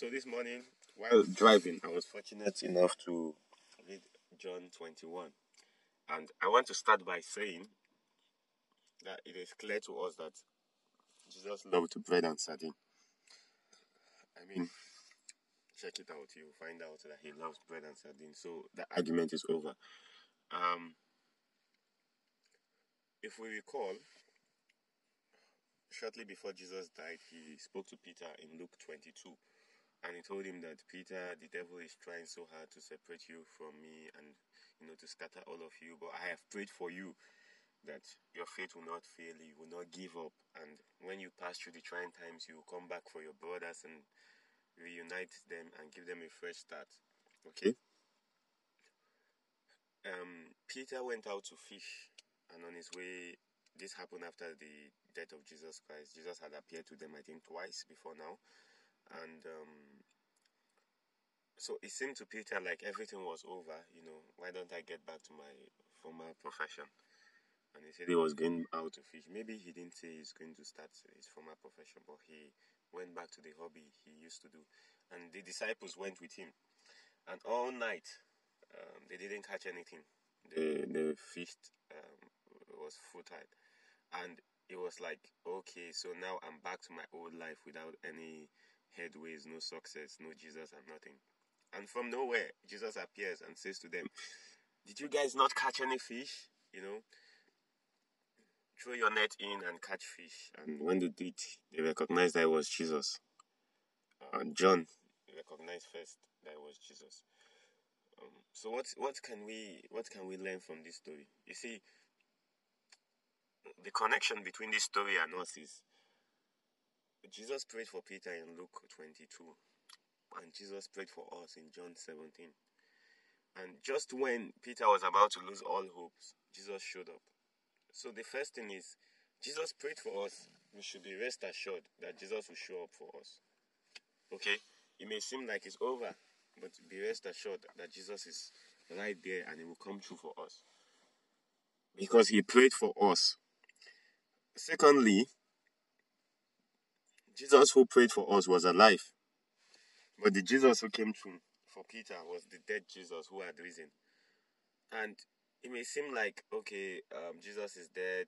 So this morning, while driving, I was fortunate enough to read John 21. And I want to start by saying that it is clear to us that Jesus loved bread and sardine. I mean, check it out. You'll find out that he loves bread and sardine. So the argument is over. Um, if we recall, shortly before Jesus died, he spoke to Peter in Luke 22 and he told him that Peter, the devil is trying so hard to separate you from me and you know to scatter all of you, but I have prayed for you that your faith will not fail, you will not give up, and when you pass through the trying times, you will come back for your brothers and reunite them and give them a fresh start. Okay. Um, Peter went out to fish, and on his way, this happened after the death of Jesus Christ. Jesus had appeared to them, I think, twice before now and um, so it seemed to Peter like everything was over. You know, why don't I get back to my former profession? And he said he was going out to fish. Maybe he didn't say he's going to start his former profession, but he went back to the hobby he used to do. And the disciples went with him. And all night, um, they didn't catch anything. The, the fish um, was futile. And it was like, okay, so now I'm back to my old life without any headways, no success, no Jesus, and nothing. And from nowhere, Jesus appears and says to them, Did you guys not catch any fish? You know, throw your net in and catch fish. And when they did, they recognized that it was Jesus. And John recognized first that it was Jesus. Um, so what what can we what can we learn from this story? You see, the connection between this story and us is Jesus prayed for Peter in Luke 22, and Jesus prayed for us in John 17. And just when Peter was about to lose all hopes, Jesus showed up. So the first thing is, Jesus prayed for us. We should be rest assured that Jesus will show up for us. Okay? It may seem like it's over, but be rest assured that Jesus is right there and it will come true for us. Because he prayed for us. Secondly, Jesus who prayed for us was alive. But the Jesus who came through for Peter was the dead Jesus who had risen. And it may seem like, okay, um, Jesus is dead,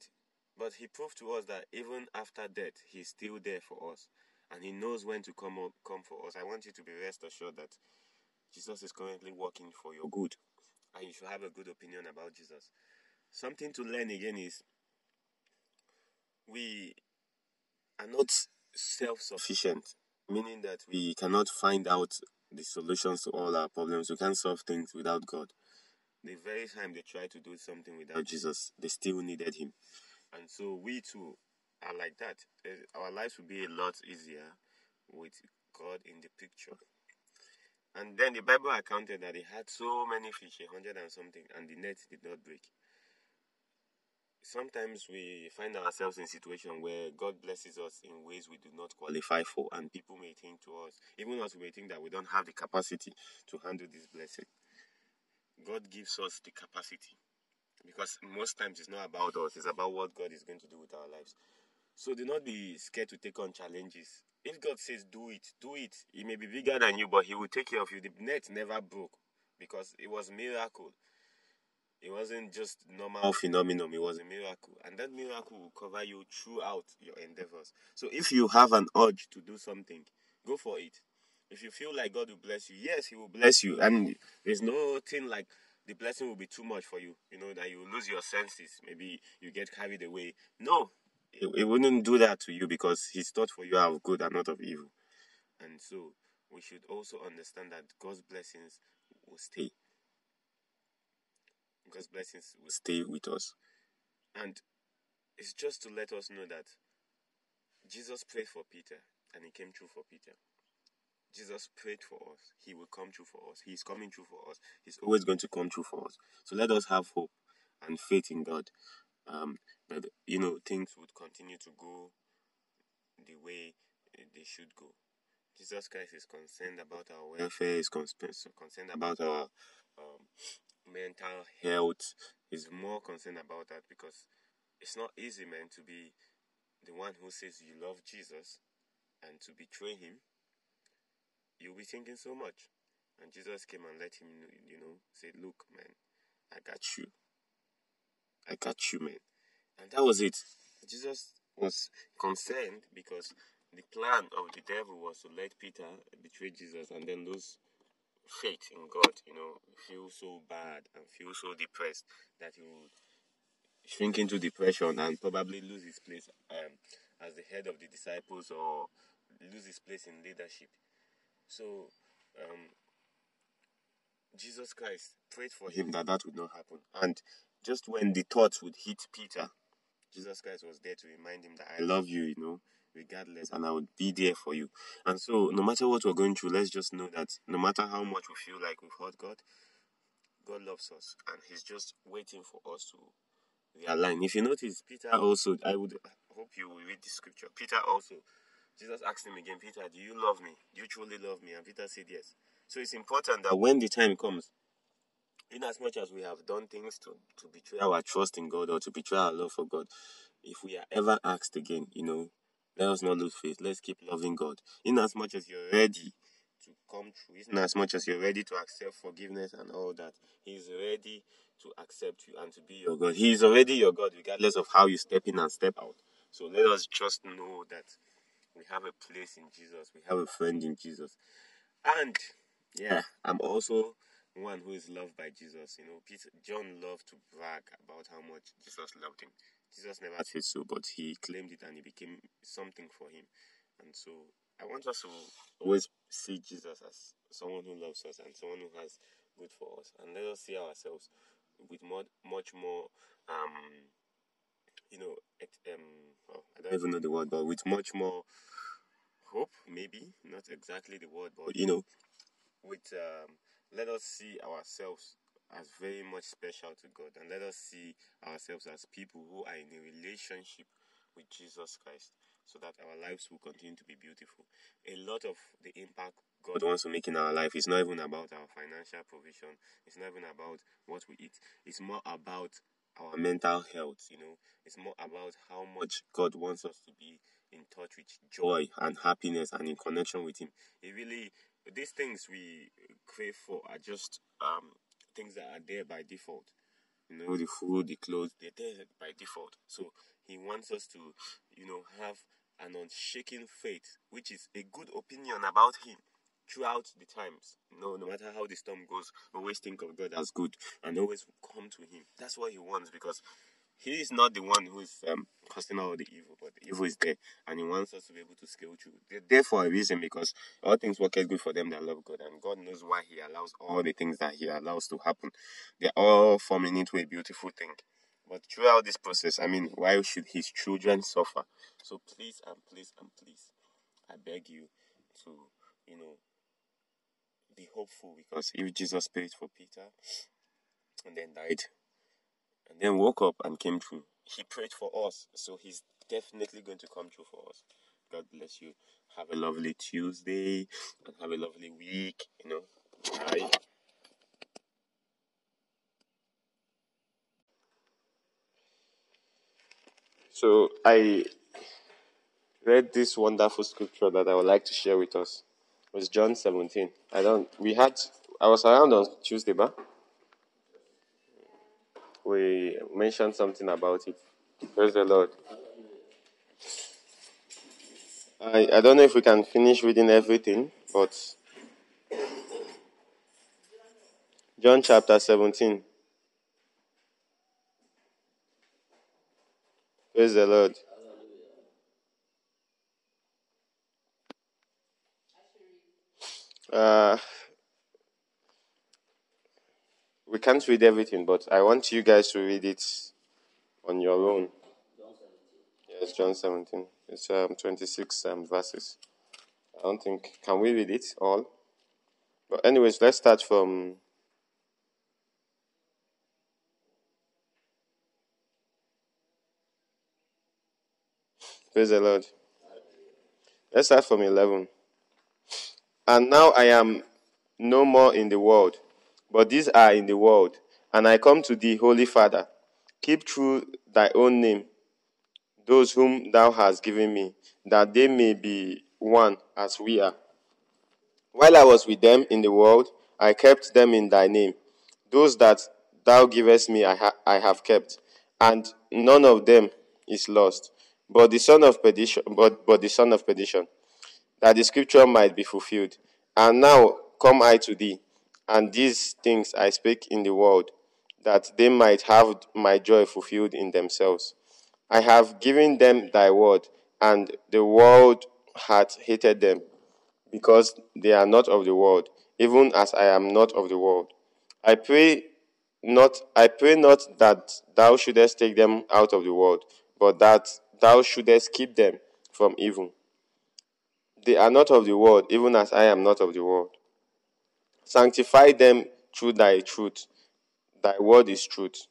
but he proved to us that even after death, he's still there for us. And he knows when to come up, come for us. I want you to be rest assured that Jesus is currently working for your good. And you should have a good opinion about Jesus. Something to learn again is we are not self sufficient, meaning that we cannot find out the solutions to all our problems. We can't solve things without God. The very time they tried to do something without Jesus, they still needed Him. And so we too are like that. Eh, our lives will be a lot easier with God in the picture. And then the Bible accounted that he had so many fish, a hundred and something, and the net did not break sometimes we find ourselves in a situation where God blesses us in ways we do not qualify for, and people may think to us, even us we may think that we don't have the capacity to handle this blessing. God gives us the capacity because most times it's not about us, it's about what God is going to do with our lives. So do not be scared to take on challenges. If God says do it, do it. He may be bigger than you, but He will take care of you. The net never broke because it was miracle. It wasn't just normal phenomenon, it was a miracle. And that miracle will cover you throughout your endeavors. So if you have an urge to do something, go for it. If you feel like God will bless you, yes, He will bless you. And there's no thing like the blessing will be too much for you, you know, that you lose your senses. Maybe you get carried away. No, it, wouldn't do that to you because He's thought for you of good and not of evil. And so we should also understand that God's blessings will stay. God's blessings will stay with us. And it's just to let us know that Jesus prayed for Peter and he came true for Peter. Jesus prayed for us. He will come true for us. He's coming true for us. He's always going to come true for us. So let us have hope and faith in God um, that, you know, things would continue to go the way they should go. Jesus Christ is concerned about our welfare, is concerned about our um, mental health is more concerned about that because it's not easy, man, to be the one who says you love Jesus and to betray him. you'll be thinking so much. And Jesus came and let him, you know, say, Look, man, I got you. I got you, man. And that was it. Jesus was concerned because the plan of the devil was to let Peter betray Jesus and then lose faith in God, you know, feel so bad and feel so depressed that he would shrink into depression and probably lose his place um, as the head of the disciples or lose his place in leadership. So, um, Jesus Christ prayed for him that that would not happen. And just when the thoughts would hit Peter, Jesus Christ was there to remind him that I love you, you know, regardless, and I would be there for you. And so, no matter what we're going through, let's just know that no matter how much we feel like we've hurt God, God loves us, and He's just waiting for us to realign. If you notice, Peter also, I would hope you will read the scripture. Peter also, Jesus asked him again, Peter, do you love me? Do you truly love me? And Peter said yes. So it's important that when the time comes, in as much as we have done things to, to betray our trust in God or to betray our love for God, if we are ever asked again, you know, let us not lose faith. Let's keep loving God. In as much as you're ready to come through, in as much as you're ready to accept forgiveness and all that, He's ready to accept you and to be your God. He is already your God, regardless of how you step in and step out. So let us just know that we have a place in Jesus, we have a friend in Jesus. And yeah, I'm also one who is loved by Jesus. You know, Peter, John loved to brag about how much Jesus loved him. Jesus never said so, but he claimed it and it became something for him. And so I want us to always see Jesus as someone who loves us and someone who has good for us. And let us see ourselves with more, much more, um, you know, um, well, I don't even know the word, but with much more hope, maybe not exactly the word, but you know, with um, let us see ourselves as very much special to God and let us see ourselves as people who are in a relationship with Jesus Christ so that our lives will continue to be beautiful. A lot of the impact God wants to make in our life is not even about our financial provision, it's not even about what we eat, it's more about our mental health, you know, it's more about how much God wants us to be in touch with joy and happiness and in connection with Him. It really, these things we crave for are just um, things that are there by default. You know, the food, the clothes, they're there by default. So he wants us to, you know, have an unshaken faith, which is a good opinion about him throughout the times. No, no matter how the storm goes, always think of God as good and always come to him. That's what he wants because he is not the one who is um, causing all the evil, but the evil is there, and he wants us to be able to scale through. They're there for a reason because all things work out good for them that love God, and God knows why He allows all the things that He allows to happen. They're all forming into a beautiful thing. But throughout this process, I mean, why should His children suffer? So please and please and please, I beg you to, you know, be hopeful because if Jesus paid for Peter and then died and then woke up and came through. He prayed for us, so he's definitely going to come through for us. God bless you. Have a lovely Tuesday and have a lovely week. You know, bye. So I read this wonderful scripture that I would like to share with us. It was John 17. I don't. We had. I was around on Tuesday, but we mentioned something about it. Praise the Lord. I, I don't know if we can finish reading everything, but John chapter 17. Praise the Lord. Uh, we can't read everything, but I want you guys to read it on your own. Yes, John 17. It's um, 26 um, verses. I don't think. Can we read it all? But, anyways, let's start from. Praise the Lord. Let's start from 11. And now I am no more in the world, but these are in the world, and I come to thee, Holy Father. Keep true thy own name, those whom thou hast given me, that they may be one as we are. While I was with them in the world, I kept them in thy name. Those that thou givest me, I, ha- I have kept, and none of them is lost. But the son of perdition, but, but the son of perdition, that the scripture might be fulfilled. And now come I to thee, and these things I speak in the world, that they might have my joy fulfilled in themselves. I have given them thy word, and the world hath hated them, because they are not of the world, even as I am not of the world. I pray not I pray not that thou shouldest take them out of the world, but that thou shouldest keep them from evil. They are not of the world, even as I am not of the world. Sanctify them through thy truth. Thy word is truth.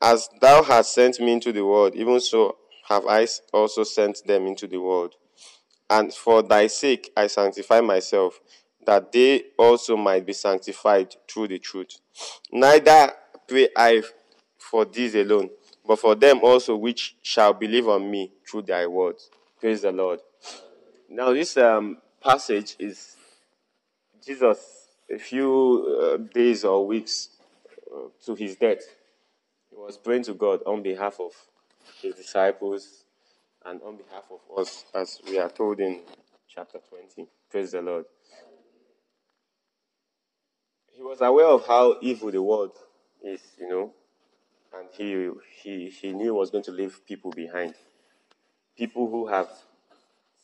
As thou hast sent me into the world, even so have I also sent them into the world. And for thy sake I sanctify myself, that they also might be sanctified through the truth. Neither pray I for these alone, but for them also which shall believe on me through thy word. Praise the Lord. Now, this um, passage is Jesus a few uh, days or weeks uh, to his death. He was praying to God on behalf of his disciples and on behalf of us, as we are told in chapter 20. Praise the Lord. He was aware of how evil the world is, you know, and he, he, he knew he was going to leave people behind. People who have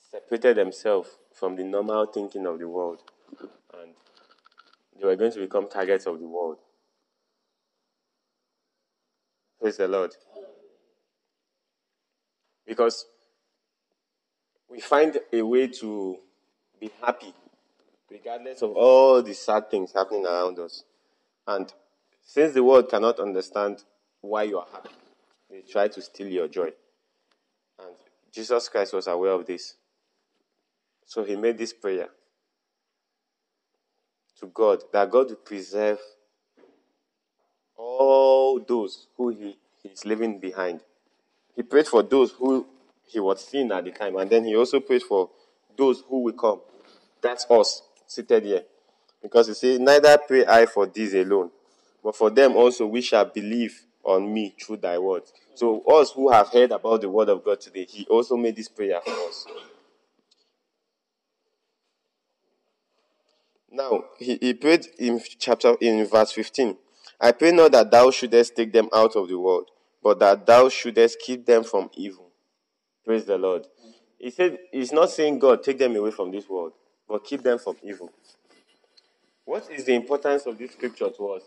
separated themselves from the normal thinking of the world, they were going to become targets of the world. Praise the Lord. Because we find a way to be happy regardless of all the sad things happening around us. And since the world cannot understand why you are happy, they try to steal your joy. And Jesus Christ was aware of this. So he made this prayer to God that God would preserve all those who he is leaving behind. He prayed for those who he was seeing at the time, and then he also prayed for those who will come. That's us seated here. Because you see, Neither pray I for these alone, but for them also we shall believe on me through thy word. So, us who have heard about the word of God today, he also made this prayer for us. Now, he, he prayed in chapter in verse 15. I pray not that thou shouldest take them out of the world, but that thou shouldest keep them from evil. Praise the Lord. He said he's not saying God take them away from this world, but keep them from evil. What is the importance of this scripture to us?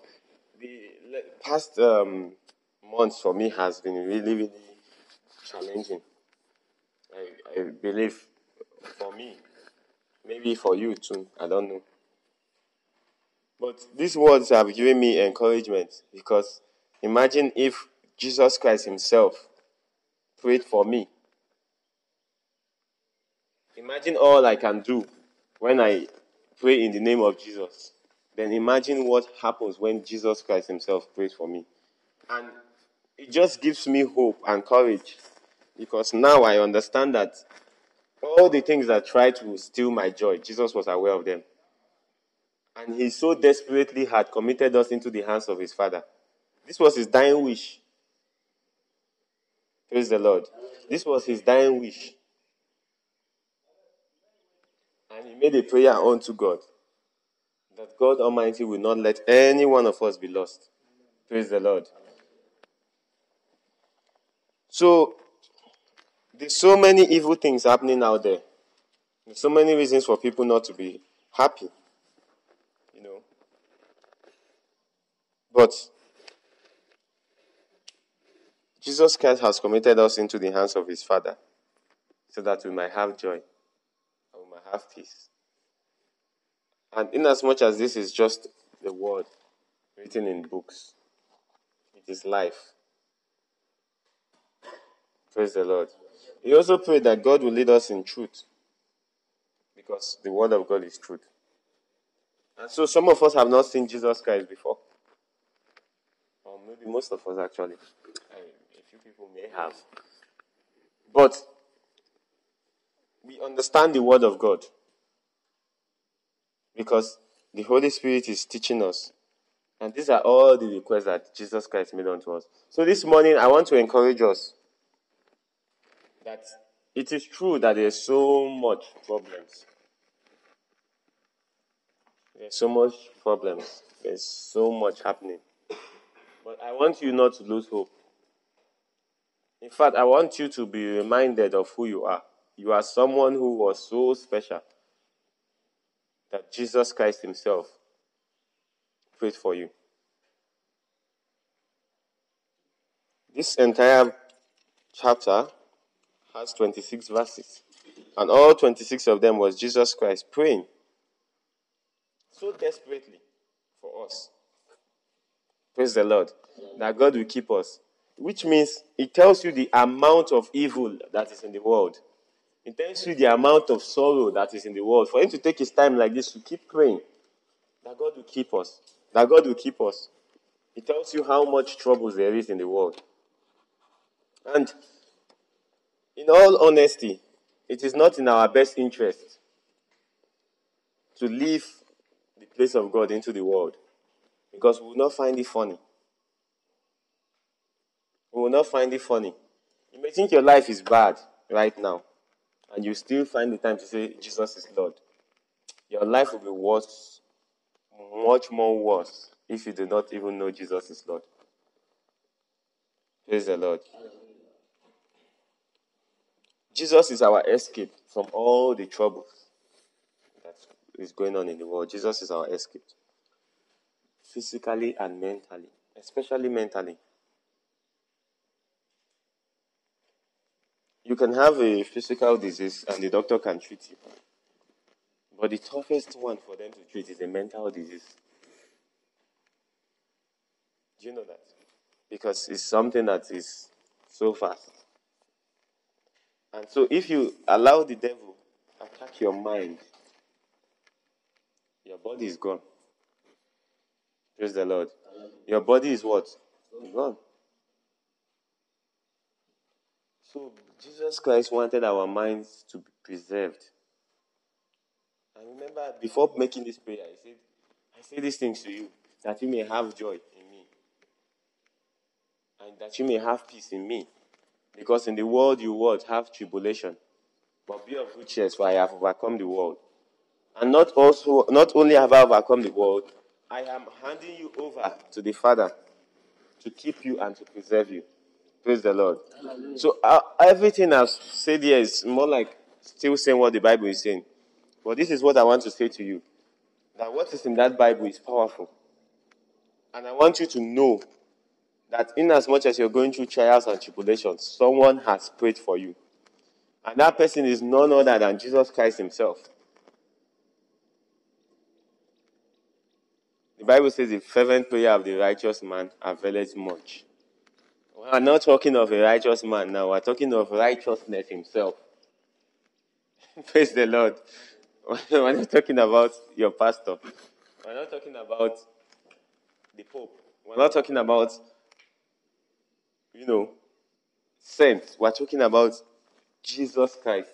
The past um, months for me has been really, really challenging. I, I believe for me, maybe for you too, I don't know. But these words have given me encouragement because imagine if Jesus Christ Himself prayed for me. Imagine all I can do when I pray in the name of Jesus. Then imagine what happens when Jesus Christ Himself prays for me. And it just gives me hope and courage because now I understand that all the things that try to steal my joy, Jesus was aware of them. And he so desperately had committed us into the hands of his Father. This was his dying wish. Praise the Lord. This was his dying wish. And he made a prayer unto God that God Almighty will not let any one of us be lost. Praise the Lord. So, there's so many evil things happening out there. There's so many reasons for people not to be happy. You know. But Jesus Christ has committed us into the hands of his Father so that we might have joy and we might have peace. And inasmuch as this is just the word written in books, it is life. Praise the Lord. He also prayed that God will lead us in truth because the word of God is truth. And so some of us have not seen Jesus Christ before. Maybe most of us actually. A few people may have. But we understand the word of God. Because the Holy Spirit is teaching us. And these are all the requests that Jesus Christ made unto us. So this morning, I want to encourage us that it is true that there's so much problems. There's so much problems. There's so much happening. But I want you not to lose hope. In fact, I want you to be reminded of who you are. You are someone who was so special that Jesus Christ Himself prayed for you. This entire chapter has 26 verses, and all 26 of them was Jesus Christ praying so desperately for us. Praise the Lord. That God will keep us. Which means it tells you the amount of evil that is in the world. It tells you the amount of sorrow that is in the world. For him to take his time like this to keep praying, that God will keep us. That God will keep us. It tells you how much troubles there is in the world. And in all honesty, it is not in our best interest to leave the place of God into the world because we will not find it funny. We will not find it funny. You may think your life is bad right now, and you still find the time to say, Jesus is Lord. Your life will be worse, much more worse, if you do not even know Jesus is Lord. Praise the Lord. Jesus is our escape from all the troubles that is going on in the world. Jesus is our escape. Physically and mentally, especially mentally. You can have a physical disease and the doctor can treat you. But the toughest one for them to treat is a mental disease. Do you know that? Because it's something that is so fast. And so if you allow the devil attack your mind, your body is gone. Praise the Lord. Your body is what? Gone. So Jesus Christ wanted our minds to be preserved. And remember, before making this prayer, I said, I say these things to you that you may have joy in me. And that you may have peace in me. Because in the world you would have tribulation. But be of good cheer, for I have overcome the world. And not also not only have I overcome the world, I am handing you over to the Father to keep you and to preserve you. Praise the Lord. Hallelujah. So uh, everything I've said here is more like still saying what the Bible is saying. But this is what I want to say to you. That what is in that Bible is powerful. And I want you to know that in as much as you're going through trials and tribulations, someone has prayed for you. And that person is none other than Jesus Christ himself. The Bible says the fervent prayer of the righteous man availeth much. We're not talking of a righteous man now, we're talking of righteousness himself. Praise the Lord. We're not talking about your pastor. We're not talking about the Pope. We're not talking about you know, saints. We're talking about Jesus Christ.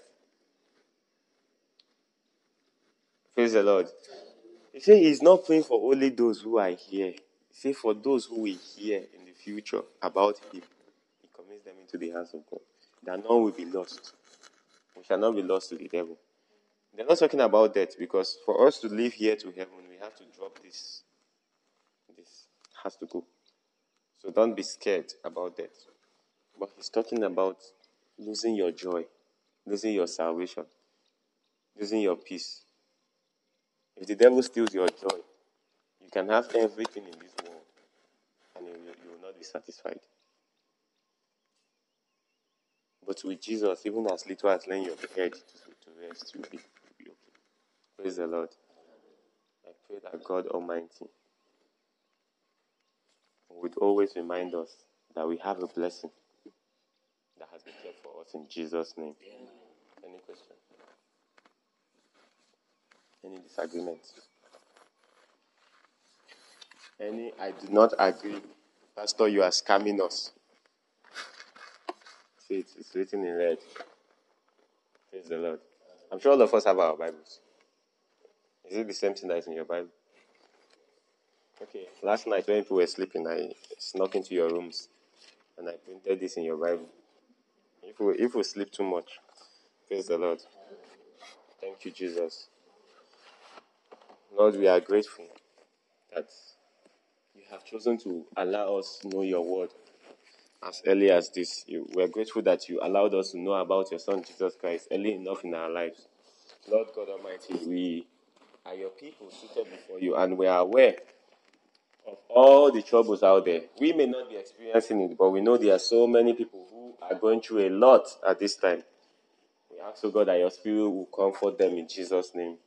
Praise the Lord. He said he's not praying for only those who are here. He said for those who will hear in the future about him, he commits them into the hands of God. That none will be lost. We shall not be lost to the devil. They're not talking about that because for us to live here to heaven, we have to drop this. This has to go. So don't be scared about that. But he's talking about losing your joy, losing your salvation, losing your peace. If the devil steals your joy, you can have everything in this world and you, you will not be satisfied. But with Jesus, even as little as laying your head to, to rest, you'll be, you'll be okay. Praise the Lord. I pray that God Almighty would always remind us that we have a blessing that has been kept for us in Jesus' name. Any question? Any disagreement? Any, I do not agree. Pastor, you are scamming us. See, it, it's written in red. Praise the Lord. I'm sure all of us have our Bibles. Is it the same thing that is in your Bible? Okay. Last night when people were sleeping, I snuck into your rooms and I printed this in your Bible. If we, if we sleep too much, praise the Lord. Thank you, Jesus. Lord, we are grateful that you have chosen to allow us to know your word as early as this. We are grateful that you allowed us to know about your Son Jesus Christ early enough in our lives. Lord God Almighty, we are your people seated before you, and we are aware of all the troubles out there. We may not be experiencing it, but we know there are so many people who are going through a lot at this time. We ask, oh God, that your spirit will comfort them in Jesus' name.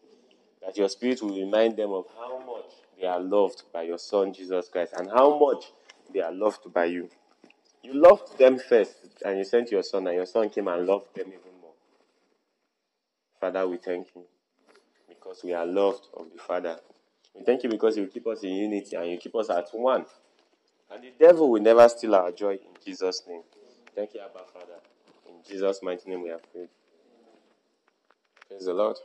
That your spirit will remind them of how much they are loved by your Son, Jesus Christ, and how much they are loved by you. You loved them first, and you sent your Son, and your Son came and loved them even more. Father, we thank you because we are loved of the Father. We thank you because you keep us in unity and you keep us at one. And the devil will never steal our joy in Jesus' name. Thank you, Abba Father. In Jesus' mighty name we have prayed. Praise the Lord.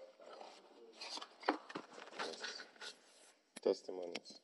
Testimonies.